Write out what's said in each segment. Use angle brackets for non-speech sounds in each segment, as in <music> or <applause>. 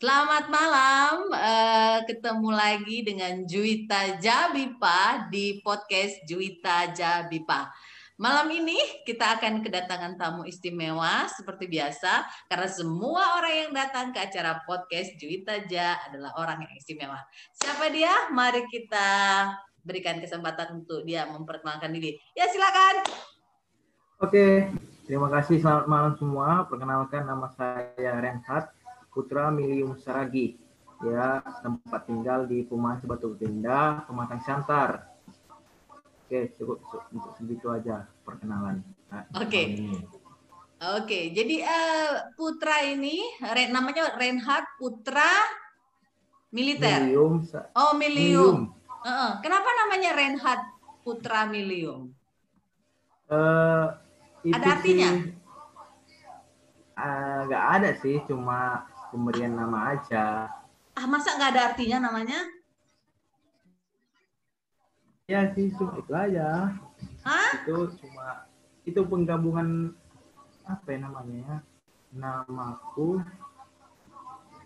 Selamat malam, uh, ketemu lagi dengan Juwita Jabipa di podcast Juwita Jabipa. Malam ini kita akan kedatangan tamu istimewa seperti biasa karena semua orang yang datang ke acara podcast Juwita Ja adalah orang yang istimewa. Siapa dia? Mari kita berikan kesempatan untuk dia memperkenalkan diri. Ya silakan. Oke, terima kasih. Selamat malam semua. Perkenalkan nama saya Renhat Putra Milium Saragi. Ya, tempat tinggal di Perumahan Sebatu Tinda, Pematang Siantar. Oke, cukup untuk segitu aja perkenalan. Nah, Oke. Oke, jadi uh, Putra ini namanya Reinhard Putra Militer. Milium. Oh, Milium. Uh -uh. Kenapa namanya Reinhard Putra Milium? Uh, ada artinya? Nggak uh, ada sih, cuma pemberian nama aja. Ah, masa nggak ada artinya namanya? Ya sih, cuma itu aja. Hah? Itu cuma itu penggabungan apa ya namanya ya? Namaku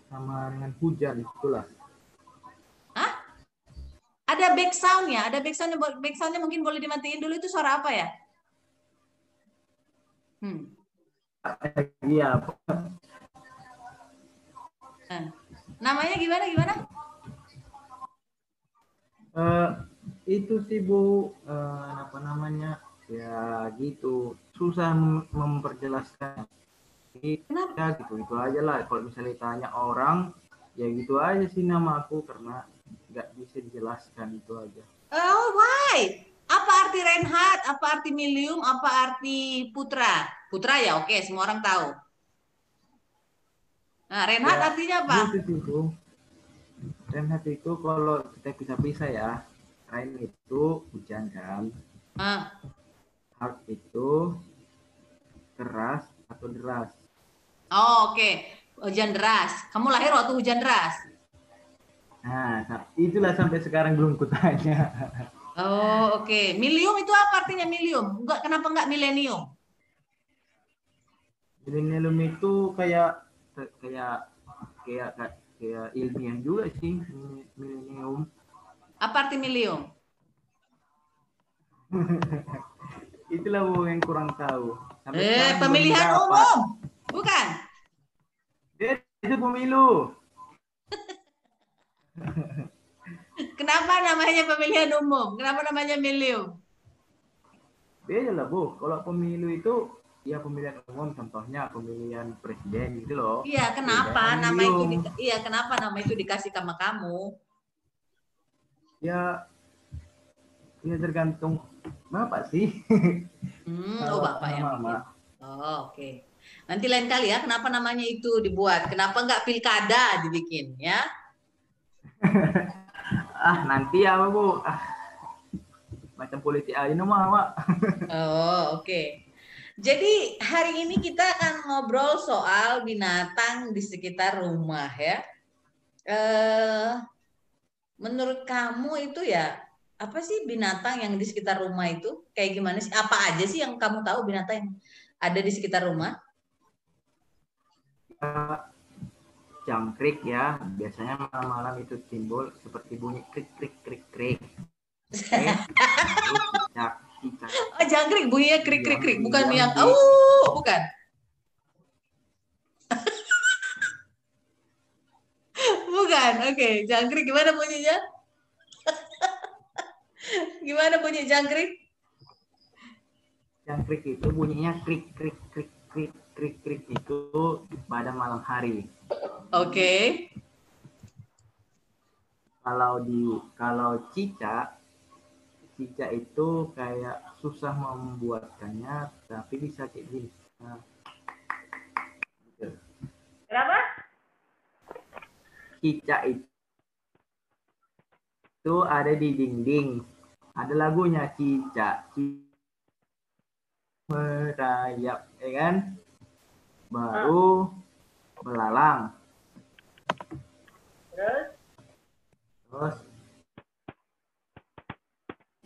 sama dengan hujan itulah. Hah? Ada back sound ya? Ada back soundnya, back soundnya mungkin boleh dimatiin dulu itu suara apa ya? Hmm. Iya, Nah, namanya gimana gimana? Uh, itu sih Bu uh, apa namanya? Ya gitu. Susah mem memperjelaskan. Kenapa? Ya gitu itu aja lah. Kalau misalnya tanya orang, ya gitu aja sih nama aku karena nggak bisa dijelaskan itu aja. Oh why? Apa arti Reinhardt? Apa arti Milium? Apa arti Putra? Putra ya oke, semua orang tahu. Nah, Renhat ya, artinya apa? Itu, Renhat itu kalau kita bisa-bisa ya, Rain itu hujan kan. Ah. Hard itu keras atau deras. Oh, oke. Okay. Hujan deras. Kamu lahir waktu hujan deras. Nah, itulah sampai sekarang belum kutanya. <laughs> Oh, oke. Okay. Milium itu apa artinya milium? Enggak, kenapa enggak milenium? Milenium itu kayak kayak kayak kayak ilmiah juga sih milenium. Apa arti milium? <laughs> Itulah bu yang kurang tahu. Sampai eh, pemilihan umum, bukan? Dia itu pemilu. <laughs> Kenapa namanya pemilihan umum? Kenapa namanya milium? Beda lah bu. Kalau pemilu itu ya pemilihan umum contohnya pemilihan presiden gitu loh. Iya, kenapa nama itu di, iya kenapa nama itu dikasih sama kamu? Ya ya tergantung Bapak sih. Hmm, oh Bapak yang mama. Oh, oke. Okay. Nanti lain kali ya, kenapa namanya itu dibuat? Kenapa nggak pilkada dibikin ya? <laughs> ah, nanti ya Bu. Ah, macam politik aja nama, Pak. oh, oke. Okay. Jadi hari ini kita akan ngobrol soal binatang di sekitar rumah ya. Eh, menurut kamu itu ya apa sih binatang yang di sekitar rumah itu kayak gimana sih? Apa aja sih yang kamu tahu binatang yang ada di sekitar rumah? jangkrik ya, biasanya malam-malam itu timbul seperti bunyi krik krik krik krik. <laughs> Oh, jangkrik bunyinya krik krik krik, bukan yang oh, bukan. <laughs> bukan. Oke, okay. jangkrik gimana bunyinya? <laughs> gimana bunyi jangkrik? Jangkrik itu bunyinya krik krik krik krik krik krik itu pada malam hari. Oke. Okay. Kalau di kalau cicak cicak itu kayak susah membuatkannya tapi bisa kayak gini. Nah, kenapa? Cicak itu ada di dinding. Ada lagunya cicak merayap ya kan? Baru belalang. Terus? Terus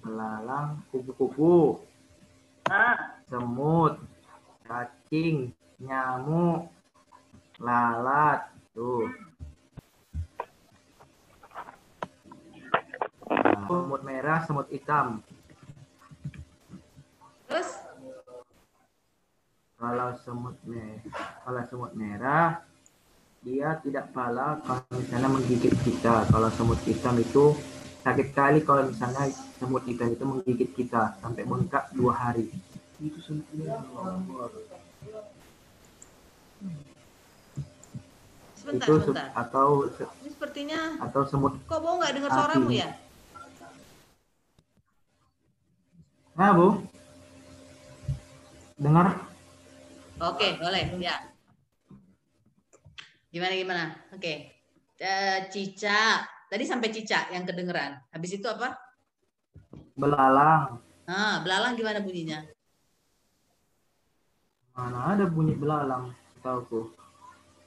belalang, kupu-kupu, semut, cacing, nyamuk, lalat, tuh. Nah, semut merah, semut hitam. Terus? Kalau semut merah, kalau semut merah dia tidak pala kalau misalnya menggigit kita. Kalau semut hitam itu sakit kali kalau misalnya semut hitam itu menggigit kita sampai bengkak dua hari. Itu semutnya. Sebentar, itu se- sebentar. atau se- Ini sepertinya atau semut kok bau nggak dengar suaramu ya? Nah, Bu. Dengar? Oke, boleh. Ya. Gimana gimana? Oke. Eh, Cica. Tadi sampai Cica yang kedengeran. Habis itu apa? Belalang. Ah, belalang gimana bunyinya? Mana ada bunyi belalang? Tahu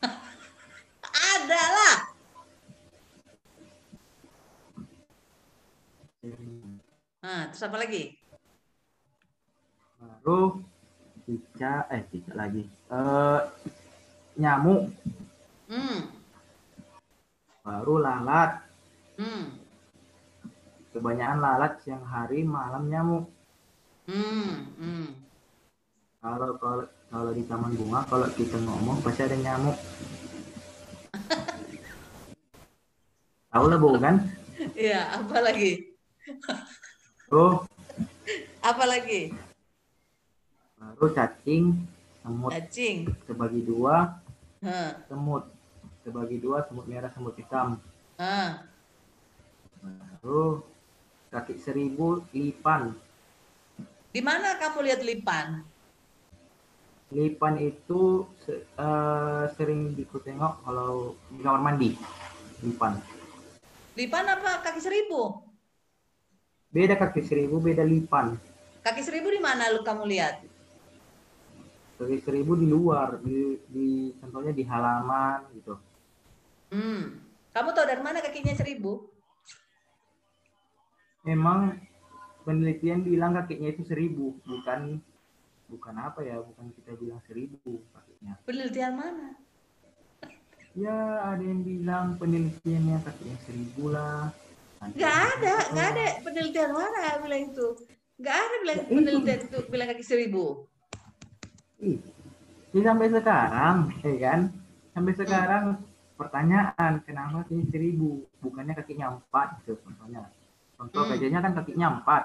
<laughs> Ada lah. Nah, terus apa lagi? Baru cicak, eh cicak lagi. Eh nyamuk, Hmm. baru lalat. Hmm. Kebanyakan lalat siang hari, malam nyamuk. Hmm. Hmm. Kalau kalau kalau di taman bunga, kalau kita ngomong pasti ada nyamuk. <laughs> Tahu lah bu kan? Iya, apa lagi? Tuh, Apa lagi? baru cacing, semut Cacing. terbagi dua, Hah. semut terbagi dua, semut merah, semut hitam. Ah. Baru kaki seribu lipan. Di mana kamu lihat lipan? Lipan itu eh, sering diku tengok kalau di kamar mandi. Lipan. Lipan apa kaki seribu? Beda kaki seribu, beda lipan. Kaki seribu di mana lu kamu lihat? Kaki seribu di luar, di, di contohnya di halaman gitu. Hmm. Kamu tahu dari mana kakinya seribu? Memang penelitian bilang kakinya itu seribu, bukan bukan apa ya, bukan kita bilang seribu kakinya. Penelitian mana? Ya ada yang bilang penelitiannya kakinya seribu lah. Nggak ada, nggak ada penelitian mana bilang itu. Nggak ada bilang Ya, penelitian itu bilang kaki seribu. Ih, ya sampai sekarang, ya kan? Sampai sekarang pertanyaan kenapa kakinya seribu, bukannya kakinya empat gitu contohnya. Contoh Hmm. gajahnya kan kakinya empat,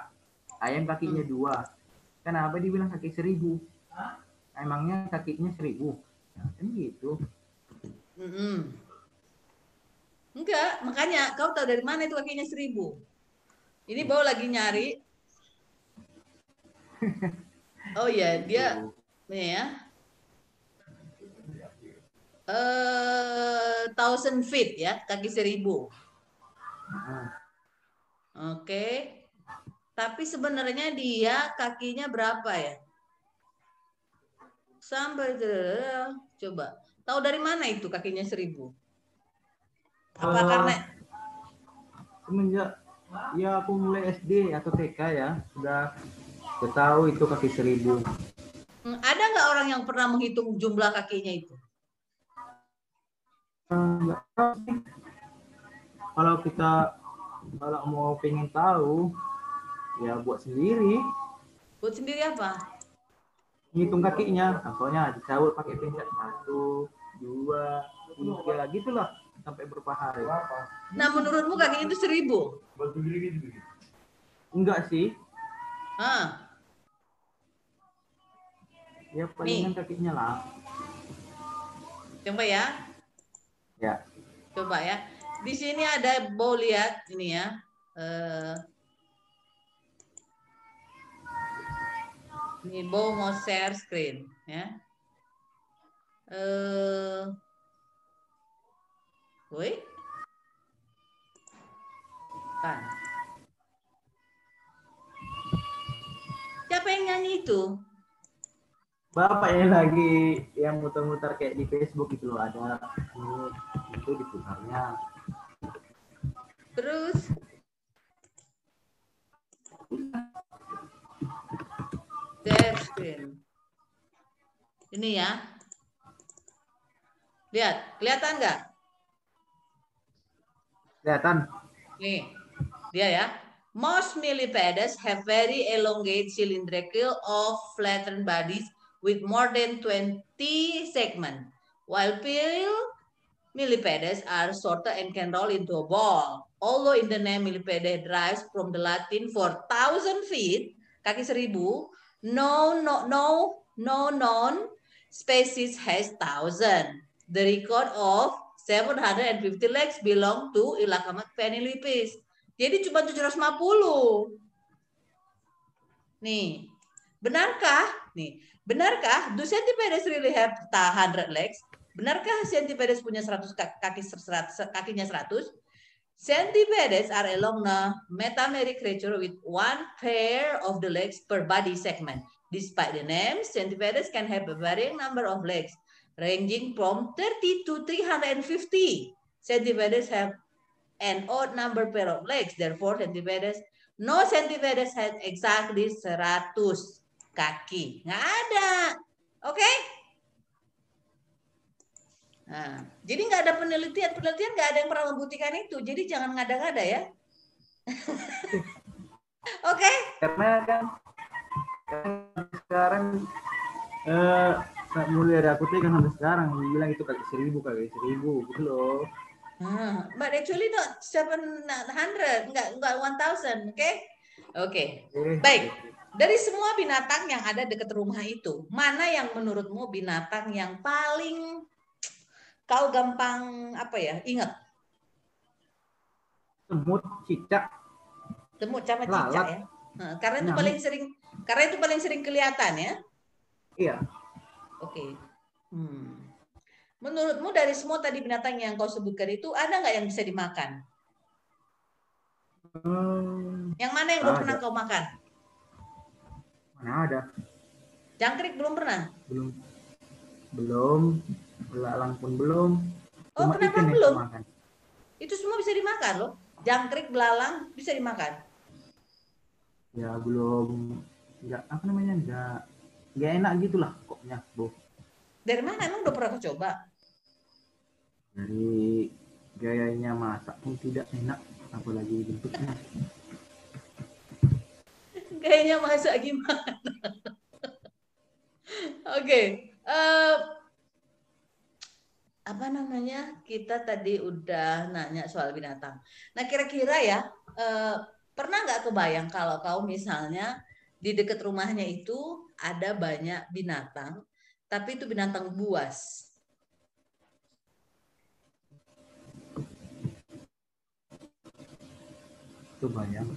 ayam kakinya dua. Kenapa dibilang kaki seribu? Emangnya kakinya seribu? Nah, kan gitu. Mm-mm. Enggak, makanya kau tahu dari mana itu kakinya seribu. Ini bau lagi nyari. <laughs> Oh iya, dia nih ya. Eh, thousand feet ya, kaki seribu. Nah, Oke. Tapi sebenarnya dia kakinya berapa ya? Sampai coba. Tahu dari mana itu kakinya seribu? Apa Eh, karena semenjak ya aku mulai SD atau TK ya sudah tahu itu kaki seribu. Hmm, ada nggak orang yang pernah menghitung jumlah kakinya itu? Sih. Kalau kita kalau mau pengen tahu ya buat sendiri. Buat sendiri apa? ngitung kakinya. Contohnya dicabut pakai pencet satu dua tiga gitu lah sampai berapa hari. Nah, menurutmu kakinya itu seribu? enggak sih. Ah, ya palingan kakinya lah. Coba ya, ya. Coba ya. Di sini ada bau lihat ini ya. Eh, ini Bo mau share screen ya. Eh, woi, kan. Siapa yang nyanyi itu? bapak yang lagi yang muter-muter kayak di Facebook itu loh ada ini itu diputarnya Terus screen. Ini ya. Lihat, kelihatan nggak? kelihatan Nih, dia ya. Most millipedes have very elongate cylindrical or flattened bodies with more than 20 segments, while pale millipedes are shorter and can roll into a ball. Although in the name millipede derives from the Latin for thousand feet, kaki seribu, no, no, no, no known species has thousand. The record of 750 legs belong to Ilacamat penilipis. Jadi cuma 750. Nih, benarkah? Nih, benarkah do centipedes really have 100 legs? Benarkah centipedes punya 100 kaki 100, kakinya 100? Centipedes are along the metameric creature with one pair of the legs per body segment. Despite the name, centipedes can have a varying number of legs, ranging from 30 to 350. Centipedes have an odd number pair of legs. Therefore, centipedes, no centipedes has exactly 100 kaki. Nggak ada. Oke? Okay? Nah, jadi nggak ada penelitian, penelitian nggak ada yang pernah membuktikan itu. Jadi jangan ngada-ngada ya. <laughs> Oke? Okay? Karena kan, kan sekarang eh, mulai dari aku kan sampai sekarang bilang itu kali seribu kali seribu gitu loh. Hmm, but actually not 700, enggak enggak 1000, oke? Okay? Oke. Okay. Baik. Dari semua binatang yang ada dekat rumah itu, mana yang menurutmu binatang yang paling kau gampang apa ya? Ingat? Semut, cicak. Semut sama cicak ya. Nah, karena itu paling sering karena itu paling sering kelihatan ya. Iya. Oke. Okay. Hmm. Menurutmu dari semua tadi binatang yang kau sebutkan itu ada nggak yang bisa dimakan? Hmm, yang mana yang belum pernah kau makan? Mana ada? Jangkrik belum pernah? Belum. Belum. Belalang pun belum. Oh, Cuma kenapa belum? Makan. Itu semua bisa dimakan loh. Jangkrik, belalang bisa dimakan. Ya belum. Enggak apa namanya? Enggak. Enggak enak gitulah koknya, Bu. Dari mana emang udah pernah coba? Dari gayanya masak pun tidak enak, apalagi bentuknya. <laughs> Gayanya masak gimana? <laughs> Oke, okay. uh, eh, apa namanya? Kita tadi udah nanya soal binatang. Nah, kira-kira ya, uh, pernah nggak kebayang kalau kau misalnya di dekat rumahnya itu ada banyak binatang tapi itu binatang buas. Kebayang.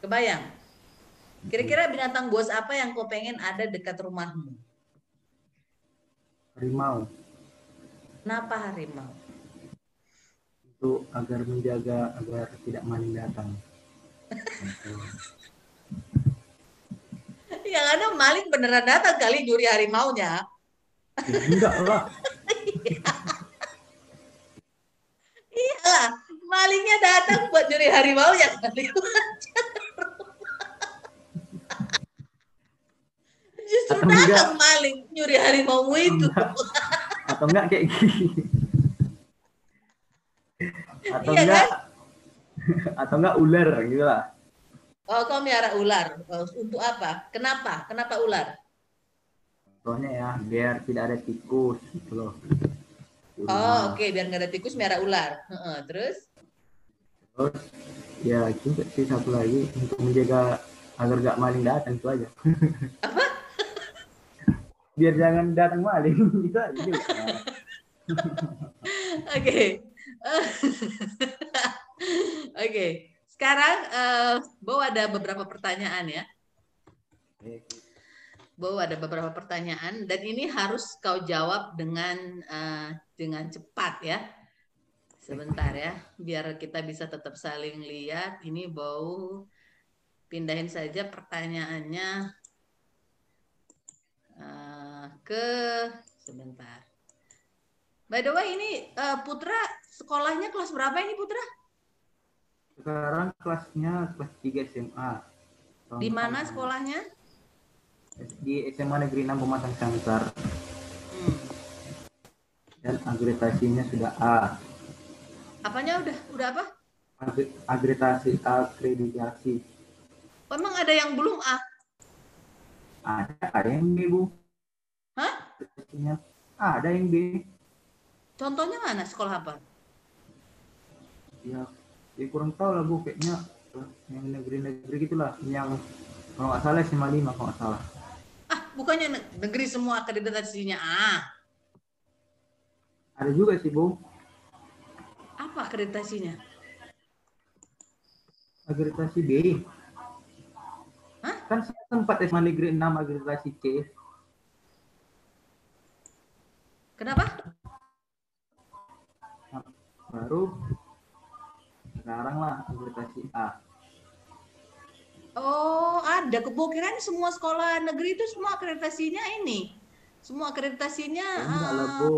Kebayang. Kira-kira binatang buas apa yang kau pengen ada dekat rumahmu? Harimau. Kenapa harimau? Itu agar menjaga agar tidak maling datang. <laughs> yang ada maling beneran datang kali nyuri harimaunya. Ya, enggak lah. <laughs> iya lah, malingnya datang buat nyuri harimau ya kali. <laughs> Justru datang maling nyuri harimau itu. Atau enggak kayak gini. Atau iya enggak kan? <laughs> atau enggak ular gitu lah. Oh, kau miara ular. Oh, untuk apa? Kenapa? Kenapa ular? Contohnya ya, biar tidak ada tikus gitu loh. Oh, oke, okay. biar nggak ada tikus miara ular. Uh, terus? Terus ya itu sih satu lagi untuk menjaga agar gak maling datang itu aja. Apa? Biar jangan datang maling <laughs> itu aja. <laughs> Oke. <laughs> Oke. Sekarang uh, Bo ada beberapa pertanyaan ya. Bo ada beberapa pertanyaan dan ini harus kau jawab dengan uh, dengan cepat ya. Sebentar ya, biar kita bisa tetap saling lihat. Ini Bo pindahin saja pertanyaannya ke sebentar. By the way, ini uh, Putra sekolahnya kelas berapa ini Putra? Sekarang kelasnya kelas 3 SMA. Tahun di mana sekolahnya? Di SMA Negeri 6 Pematang Sangkar. Hmm. Dan akreditasinya sudah A. Apanya udah udah apa? Akreditasi, akreditasi. Memang ada yang belum A? Ada, ada yang B, Bu. Hah? Ada yang B. Contohnya mana? Sekolah apa? Ya, ya kurang tahu lah, Bu. Kayaknya eh, yang negeri-negeri gitulah. Yang kalau nggak salah SMA 5 kalau nggak salah. Ah, bukannya negeri semua akreditasinya A. Ada juga sih, Bu. Apa akreditasinya? Akreditasi B. Hah? Kan sempat SMA Negeri 6 akreditasi C. Baru sekarang lah akreditasi A. Oh, ada kebokiran semua sekolah negeri itu semua akreditasinya ini. Semua akreditasinya Enggak ah, Bu.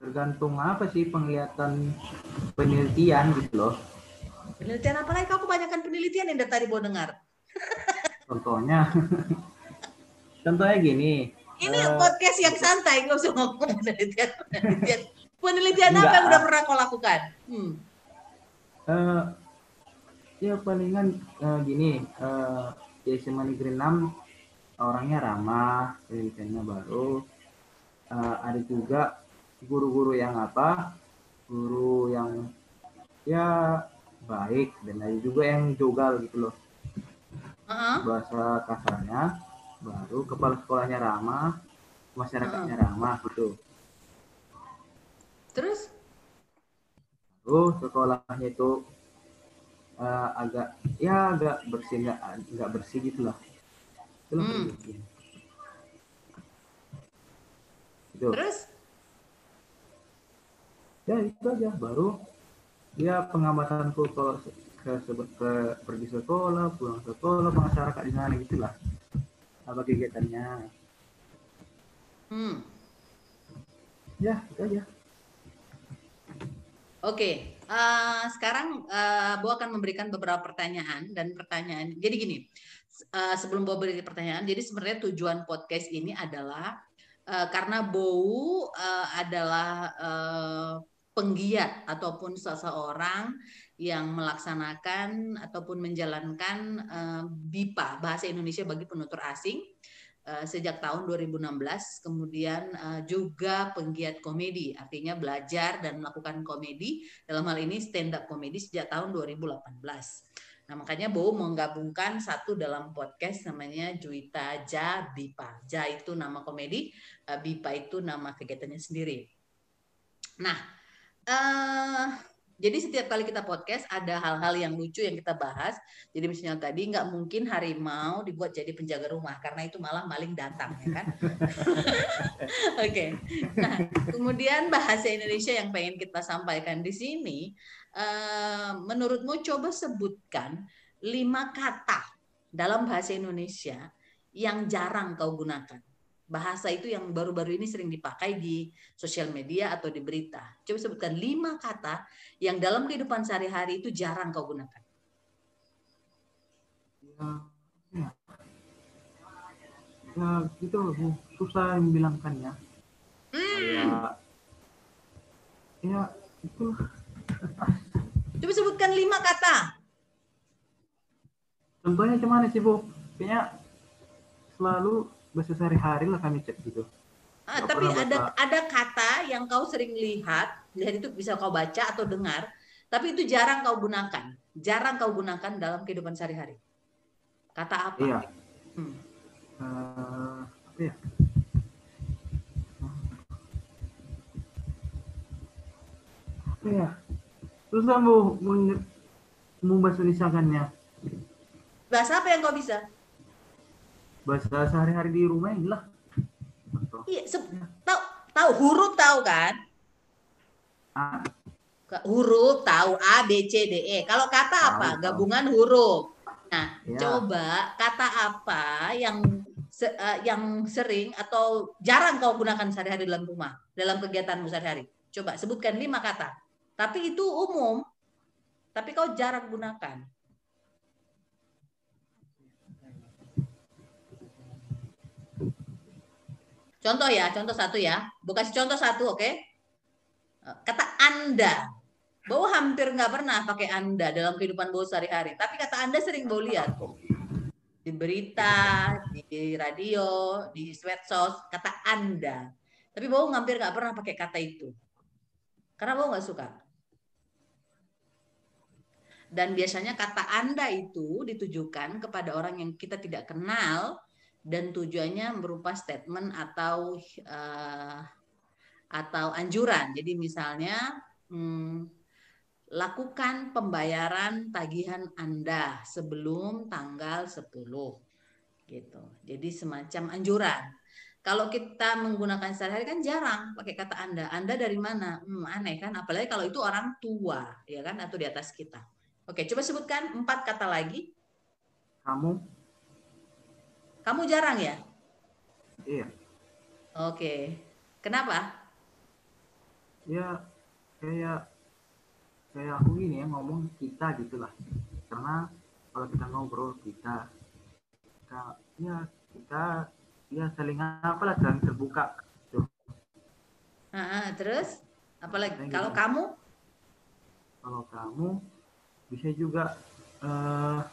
Tergantung apa sih penglihatan penelitian gitu loh. penelitian apa lagi? Kau kebanyakan penelitian yang dari tadi mau dengar. <laughs> Contohnya, <laughs> contohnya gini. Ini eh, podcast yang santai, nggak usah ngomong penelitian. Penelitian, penelitian apa Enggak. yang udah pernah kau lakukan? Hmm. eh, ya palingan eh, gini, di SMA Negeri 6 orangnya ramah, penelitiannya baru. Eh, ada juga guru-guru yang apa, guru yang ya baik dan ada juga yang jogal gitu loh. Heeh. bahasa kasarnya baru kepala sekolahnya ramah masyarakatnya ramah gitu Terus? baru sekolahnya itu eh, agak ya agak bersih nggak nggak bersih gitu lah itu Hmm. Gitu. Terus? ya itu aja baru ya pengamatanku kalau ke, se- ke pergi sekolah pulang sekolah masyarakat di sana gitulah apa kegiatannya Hmm. ya itu aja Oke, eh, sekarang eh, Bo akan memberikan beberapa pertanyaan dan pertanyaan. Jadi gini, eh, sebelum Bo beri pertanyaan, jadi sebenarnya tujuan podcast ini adalah eh, karena Bo eh, adalah eh, penggiat ataupun seseorang yang melaksanakan ataupun menjalankan eh, BIPA Bahasa Indonesia bagi penutur asing eh, sejak tahun 2016 kemudian eh, juga penggiat komedi artinya belajar dan melakukan komedi dalam hal ini stand up komedi sejak tahun 2018 nah makanya Bowo menggabungkan satu dalam podcast namanya Juwita Ja Bipa Ja itu nama komedi Bipa itu nama kegiatannya sendiri. Nah eh jadi setiap kali kita podcast ada hal-hal yang lucu yang kita bahas. Jadi misalnya tadi nggak mungkin harimau dibuat jadi penjaga rumah karena itu malah maling datang ya kan. <laughs> Oke. Nah, kemudian bahasa Indonesia yang pengen kita sampaikan di sini, eh, menurutmu coba sebutkan lima kata dalam bahasa Indonesia yang jarang kau gunakan. Bahasa itu yang baru-baru ini sering dipakai di sosial media atau di berita. Coba sebutkan lima kata yang dalam kehidupan sehari-hari itu jarang kau gunakan. ya, ya. ya Bu. susah membilangkannya Hmm. ya ya itu Coba sebutkan lima kata. contohnya cuman sih Bu kayaknya selalu bahasa sehari-hari lah kami cek gitu Ah, tapi ada baca. ada kata yang kau sering lihat, lihat itu bisa kau baca atau dengar, tapi itu jarang kau gunakan, jarang kau gunakan dalam kehidupan sehari-hari. Kata apa? iya Hmm. Eh, apa ya apa ya susah Bu mau mau bahasa Indonesiakannya Bahasa apa yang kau bisa? Bahasa sehari-hari di rumah ini lah Iya, tahu tahu huruf tahu kan? Ah, Ke- Huruf tahu A B C D E. Kalau kata apa? tahu. Gabungan huruf. Nah, Ya. coba kata apa yang se- eh, yang sering atau jarang kau gunakan sehari-hari dalam rumah, dalam kegiatanmu sehari-hari? Coba sebutkan lima kata. Tapi itu umum. Tapi kau jarang gunakan. Contoh ya, contoh satu ya. Bu kasih contoh satu, oke? Eh, Kata Anda. Bowo hampir nggak pernah pakai Anda dalam kehidupan Bowo sehari-hari. Tapi kata Anda sering Bowo lihat. Di berita, di radio, di medsos, kata Anda. Tapi Bowo hampir nggak pernah pakai kata itu. Karena Bowo nggak suka. Dan biasanya kata Anda itu ditujukan kepada orang yang kita tidak kenal dan tujuannya berupa statement atau uh, atau anjuran. Jadi misalnya hmm, lakukan pembayaran tagihan Anda sebelum tanggal 10 gitu. Jadi semacam anjuran. Kalau kita menggunakan sehari-hari kan jarang pakai kata Anda. Anda dari mana? Hmm, aneh kan? Apalagi kalau itu orang tua, ya kan? Atau di atas kita. Oke, coba sebutkan empat kata lagi. Kamu. Kamu jarang ya? Iya. Oke. Kenapa? Ya, kayak kayak aku ini ya ngomong kita gitulah karena kalau kita ngobrol kita kita ya kita ya saling apa lah saling terbuka tuh. Nah, terus apalagi kalau gitu. kamu kalau kamu bisa juga uh,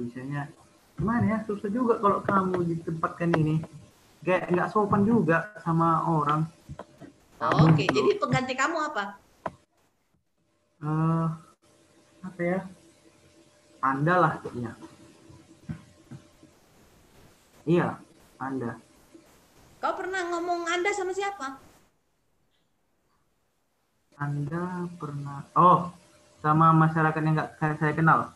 bisanya gimana ya susah juga kalau kamu ditempatkan ini. Kayak nggak sopan juga sama orang. Oh, oke. okay. jadi pengganti kamu apa? Uh, apa ya? Anda lah kayaknya. Iya anda kau pernah ngomong anda sama siapa? Anda pernah oh sama masyarakat yang nggak saya kenal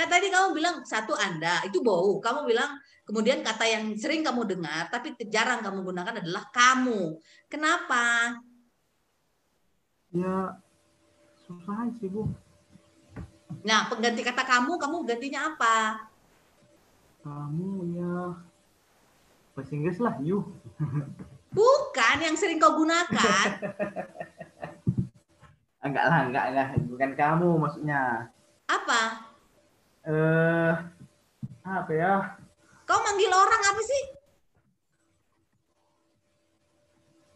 kata tadi kamu bilang satu anda. Itu bau. Kamu bilang kemudian kata yang sering kamu dengar tapi jarang kamu gunakan adalah kamu. Kenapa? Ya susah sih bu. Nah pengganti kata kamu kamu gantinya apa? Kamu ya. Bahasa Inggris lah you. <laughs> Bukan yang sering kau gunakan. Enggak lah enggak lah. Bukan kamu maksudnya. Apa eh uh, apa ya kau manggil orang apa sih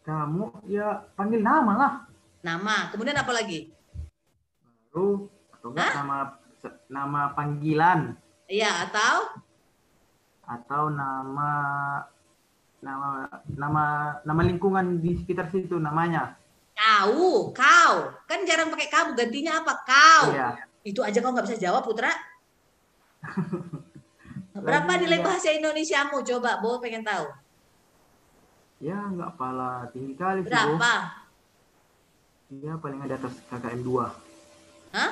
kamu ya panggil nama lah Nama. Kemudian apa lagi? Baru atau enggak nama nama panggilan. Iya, atau atau nama nama nama nama lingkungan di sekitar situ namanya. Kau, kau. Kan jarang pakai kamu, gantinya apa? Kau. Iya. Itu aja kau nggak bisa jawab, Putra. <laughs> Berapa nilai ya. bahasa Indonesiamu? Coba, Bo pengen tahu. Ya, nggak pala tinggi kali sih, Berapa? Iya, paling ada atas KKM 2. Hah?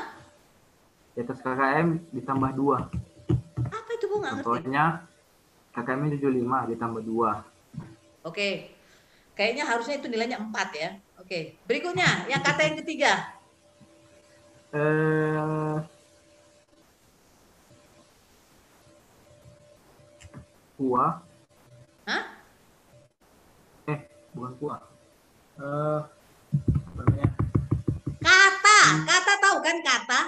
Di atas KKM ditambah 2. Apa itu, Bu? Nggak ngerti. Contohnya, KKM 75 ditambah 2. Oke. Kayaknya harusnya itu nilainya 4 ya. Oke. Berikutnya, yang kata yang ketiga. Eh... Kuah. Hah? Eh, bukan kuah. Eh, Kata, kata tahu kan kata?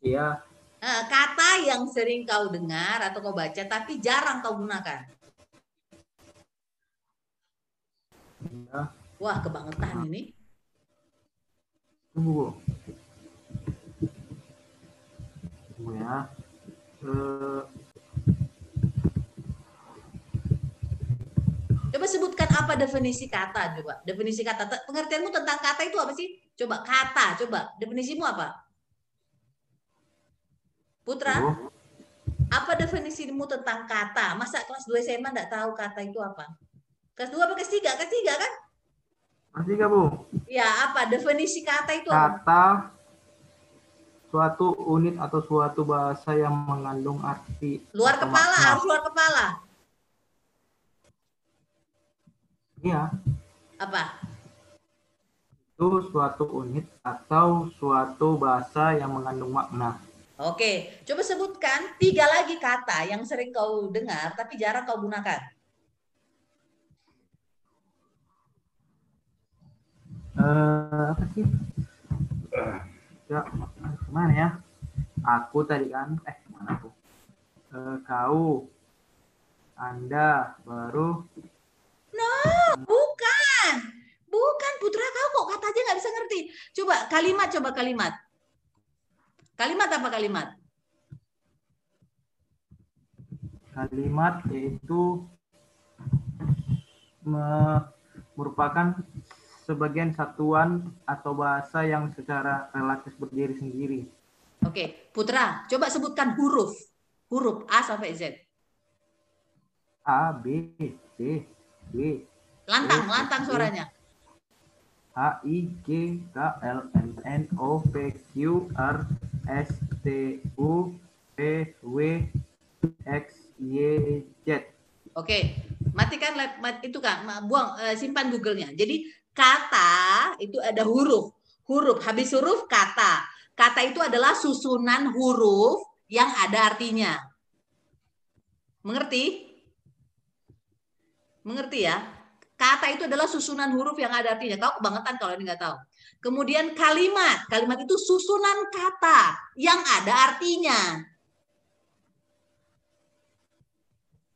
Iya. Eh, kata yang sering kau dengar atau kau baca tapi jarang kau gunakan. Iya. Wah, kebangetan ini. Tunggu. Tunggu ya. Uh, Coba sebutkan apa definisi kata coba. Definisi kata. Pengertianmu tentang kata itu apa sih? Coba kata, coba. Definisimu apa? Putra? Apa definisimu tentang kata? Masa kelas 2 SMA enggak tahu kata itu apa? Kelas 2 apa kelas 3? Kelas 3 kan? Kelas 3, Bu. Ya, apa definisi kata itu? Kata suatu unit atau suatu bahasa yang mengandung arti luar kepala, harus luar kepala. Iya. Apa? Itu suatu unit atau suatu bahasa yang mengandung makna. Oke, coba sebutkan tiga lagi kata yang sering kau dengar tapi jarang kau gunakan. Uh, apa sih? Ya, mana ya? Aku tadi kan, eh mana aku? Uh, kau, Anda, baru No, bukan. Bukan Putra kau kok kata aja nggak bisa ngerti. Coba kalimat, coba kalimat. Kalimat apa kalimat? Kalimat yaitu merupakan sebagian satuan atau bahasa yang secara relatif berdiri sendiri. Oke, Putra, coba sebutkan huruf. Huruf A sampai Z. A, B, C, Lantang, e, lantang suaranya. H, I, K, K, L, M, N, O, P, Q, R, S, T, U, P, W, X, Y, Z. Oke, matikan itu kan, buang uh, simpan Google-nya. Jadi kata itu ada huruf, huruf habis huruf kata. Kata itu adalah susunan huruf yang ada artinya. Mengerti? Mengerti ya? Kata itu adalah susunan huruf yang ada artinya. Kau kebangetan kalau ini nggak tahu. Kemudian kalimat. Kalimat itu susunan kata yang ada artinya.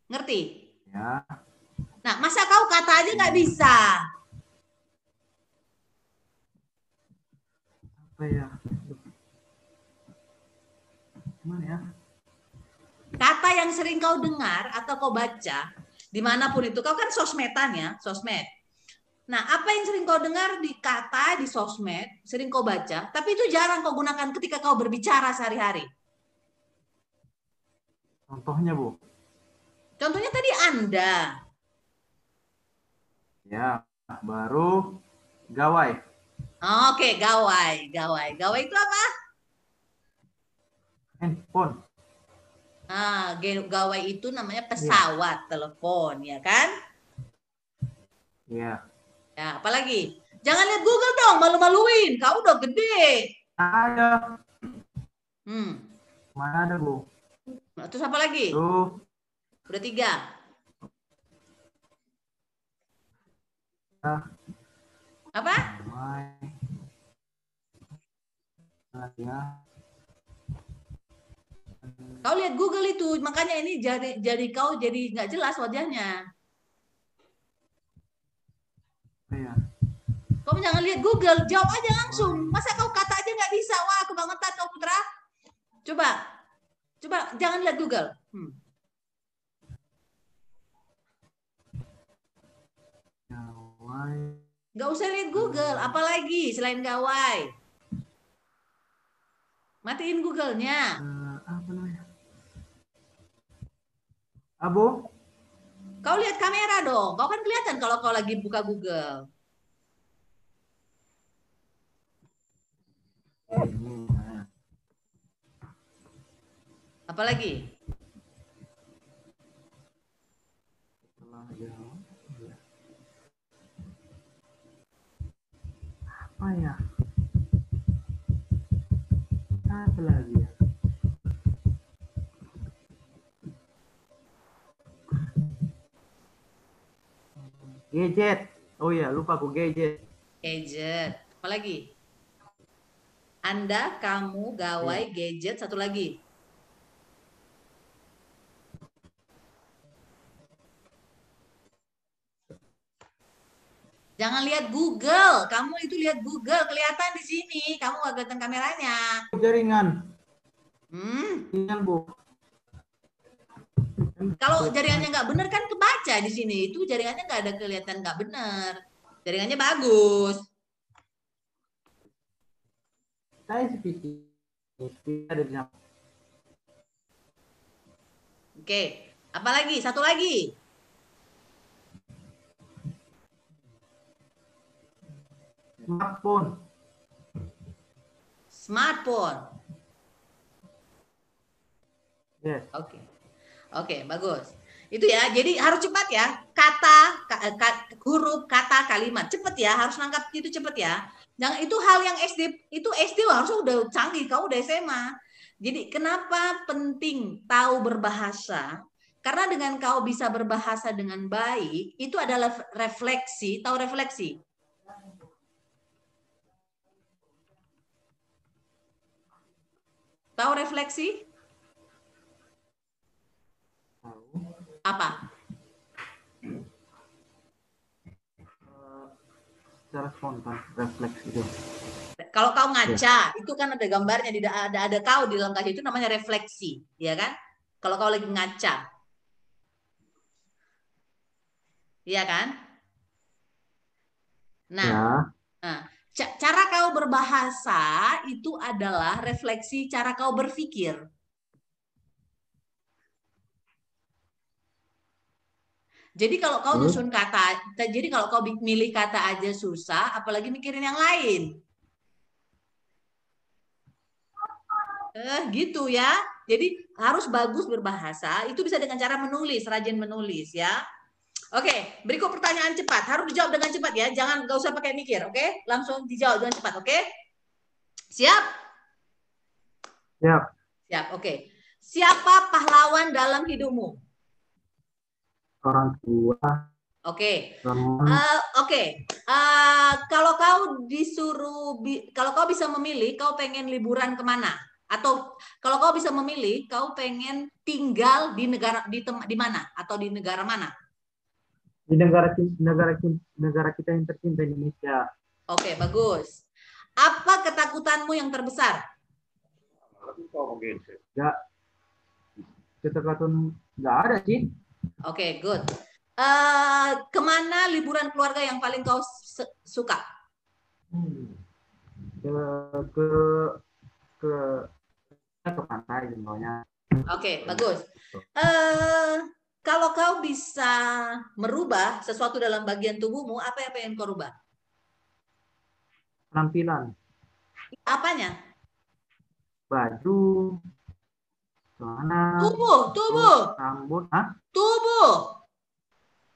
Ngerti? Ya. Nah, masa kau kata aja nggak bisa? Apa ya? Gimana ya? Kata yang sering kau dengar atau kau baca, di mana pun itu, kau kan sosmedan ya, sosmed. Nah, apa yang sering kau dengar di kata di sosmed, sering kau baca, tapi itu jarang kau gunakan ketika kau berbicara sehari-hari. Contohnya, Bu? Contohnya tadi Anda. Ya, baru gawai. Oke, gawai, gawai. Gawai itu apa? Handphone. Ah, gawai itu namanya pesawat, ya. telepon, ya kan? Iya. Ya, apalagi? Jangan lihat Google dong, malu-maluin. Kau udah gede. Ada. Hmm. Mana ada, Bu? Nah, terus apa lagi? Tuh. Udah tiga. Ah. Apa? Ya. Kau lihat Google itu, makanya ini jadi jadi kau jadi nggak jelas wajahnya. Ya. Kau jangan lihat Google, jawab aja langsung. Masa kau kata aja nggak bisa? Wah, kebangetan kau putra. Coba, coba jangan lihat Google. Hmm. Gawai. Gak usah lihat Google, apalagi selain gawai. Matiin Google-nya. Uh, apa namanya? Abu? Kau lihat kamera dong. Kau kan kelihatan kalau kau lagi buka Google. Apalagi? apa ya apa lagi ya gadget oh ya lupa aku gadget gadget apa lagi anda kamu gawai ya. gadget satu lagi Jangan lihat Google. Kamu itu lihat Google, kelihatan di sini. Kamu nggak kelihatan kameranya. Jaringan. Hmm. Jaringan, Bu. Kalau jaringannya nggak benar kan kebaca di sini. Itu jaringannya nggak ada kelihatan nggak benar. Jaringannya bagus. Saya. Ada di Oke, apa lagi? Satu lagi. Smartphone. Smartphone. Yes. Oke. Okay. Oke, bagus. Itu ya. Jadi harus cepat ya. Kata, ka, huruf, kata, kalimat. Cepat ya. Harus nangkap itu cepat ya. Jangan itu hal yang SD itu SD harus udah canggih. Kau udah SMA. Jadi kenapa penting tahu berbahasa? Karena dengan kau bisa berbahasa dengan baik, itu adalah refleksi. Tahu refleksi? Tahu refleksi? Apa? secara spontan, refleks gitu. Kalau kau ngaca, itu kan ada gambarnya, tidak ada ada kau di dalam kaca itu namanya refleksi, ya kan? Kalau kau lagi ngaca, iya kan? Nah, Ya, nah, ca- cara kau berbahasa itu adalah refleksi cara kau berpikir. Jadi kalau kau Terus? nyusun kata, jadi kalau kau milih kata aja susah, apalagi mikirin yang lain. Eh, gitu ya. Jadi harus bagus berbahasa. Itu bisa dengan cara menulis, rajin menulis ya. Oke, berikut pertanyaan cepat. Harus dijawab dengan cepat ya. Jangan nggak usah pakai mikir, oke? Langsung dijawab dengan cepat, oke? Siap? siap. Siap, oke. Siapa pahlawan dalam hidupmu? Orang tua, Oke. Eh, Oke, Eh, kalau kau disuruh, bi- kalau kau bisa memilih, kau pengen liburan ke mana? Atau kalau kau bisa memilih, kau pengen tinggal di negara di tem- di mana? Atau di negara mana? di negara negara negara kita yang tercinta Indonesia. Oke, bagus. Apa ketakutanmu yang terbesar? Ya, keterkatuan nggak ada sih. Oke, good. Eh, ke mana liburan keluarga yang paling kau suka? Ke ke ke ke pantai contohnya. Oke, bagus. Eh, kalau kau bisa merubah sesuatu dalam bagian tubuhmu, apa yang pengen kau rubah? Penampilan, Apanya? baju, celana, Tubuh, tubuh, rambut, ah? tubuh.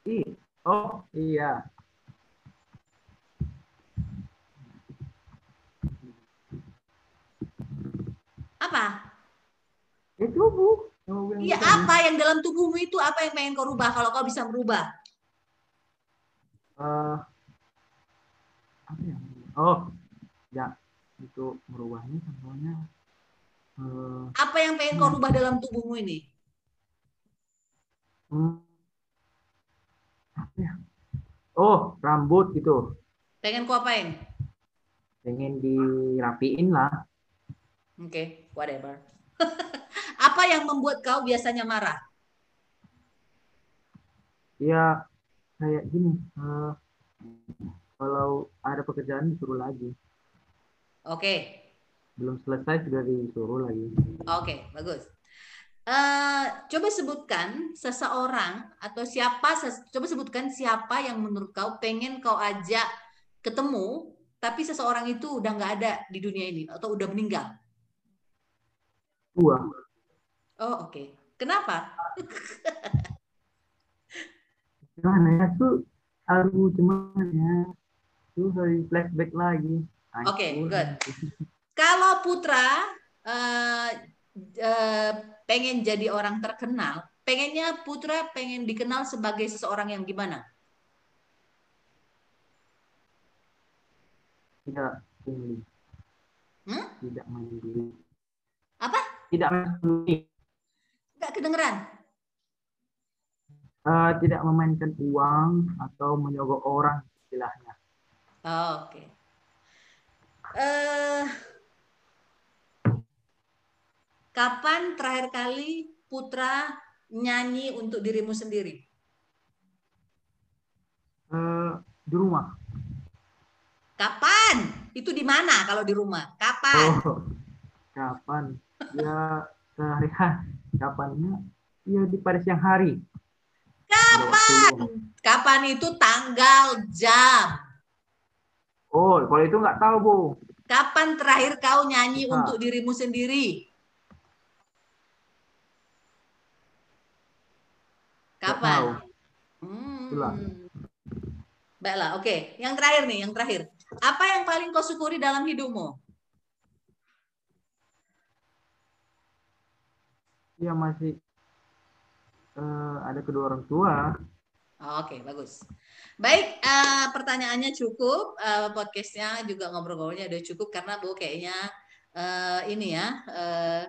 Ih, oh iya. Apa? Ya tubuh. Iya, tadi. apa yang dalam tubuhmu itu apa yang pengen kau rubah kalau kau bisa merubah? Eh, apa ya? Oh, ya itu merubahnya contohnya. Eh, Apa yang pengen kau rubah dalam tubuhmu ini? hmm? Oh, rambut gitu. Pengen kau apain? Pengen dirapiin lah. Oke, whatever. <laughs> apa yang membuat kau biasanya marah? Ya kayak gini. eh, kalau ada pekerjaan disuruh lagi. Oke, Belum selesai sudah disuruh lagi. Oke, bagus. Eh, coba sebutkan seseorang atau siapa, ses- coba sebutkan siapa yang menurut kau pengen kau ajak ketemu, tapi seseorang itu udah nggak ada di dunia ini atau udah meninggal. Dua. Oh, oke. Kenapa? <laughs> Gimana ya tuh? Aduh, gimana ya? Tuh flashback lagi. Oke, Hancur. good. <laughs> Kalau Putra eh, eh, pengen jadi orang terkenal, pengennya Putra pengen dikenal sebagai seseorang yang gimana? Tidak ini. Hmm? Tidak main dulu. Apa? Tidak dulu. Nggak kedengeran. Eh, tidak memainkan uang atau menyogok orang istilahnya. Oh, Oke. Eh, kapan terakhir kali Putra nyanyi untuk dirimu sendiri? Eh, di rumah. Kapan? Itu di mana kalau di rumah? Kapan? Oh, kapan? Ya sehari-hari. Kapannya? Ya di pada siang hari. Kapan? Kapan itu tanggal, jam. Oh, kalau itu nggak tahu, Bu. Kapan terakhir kau nyanyi Ah. untuk dirimu sendiri? Nggak Kapan? tahu. Hmm. Itulah. Baiklah, oke. Yang terakhir nih, yang terakhir. Apa yang paling kau syukuri dalam hidupmu? Ya masih eh, ada kedua orang tua. Oke, bagus. Baik, eh, pertanyaannya cukup, eh, podcastnya juga ngobrol-ngobrolnya udah cukup karena Bu kayaknya eh, ini ya eh,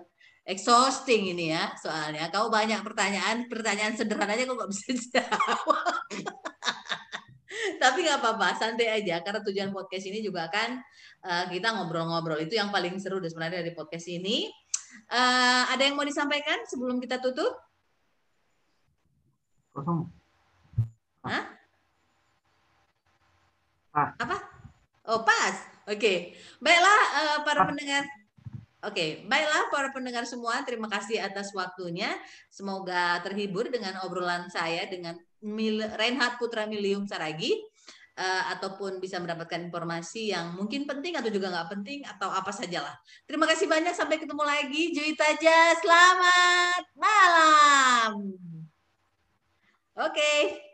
exhausting ini ya soalnya. Kau banyak pertanyaan, pertanyaan sederhana aja kau nggak bisa <laughs> jawab. Tapi nggak apa-apa, santai aja. Karena tujuan podcast ini juga kan uh, kita ngobrol-ngobrol. Itu yang paling seru sebenarnya dari podcast ini. Uh, ada yang mau disampaikan sebelum kita tutup? Kosong. Hah? Ah. Apa? Oh, pas. Oke. Okay. Baiklah uh, para ah. pendengar Oke, baiklah para pendengar semua, terima kasih atas waktunya. Semoga terhibur dengan obrolan saya dengan Mil Reinhard Putra Milium Saragi. Uh, ataupun bisa mendapatkan informasi yang mungkin penting atau juga nggak penting atau apa sajalah. Terima kasih banyak. Sampai ketemu lagi. Juita aja. Selamat malam. Oke. Okay.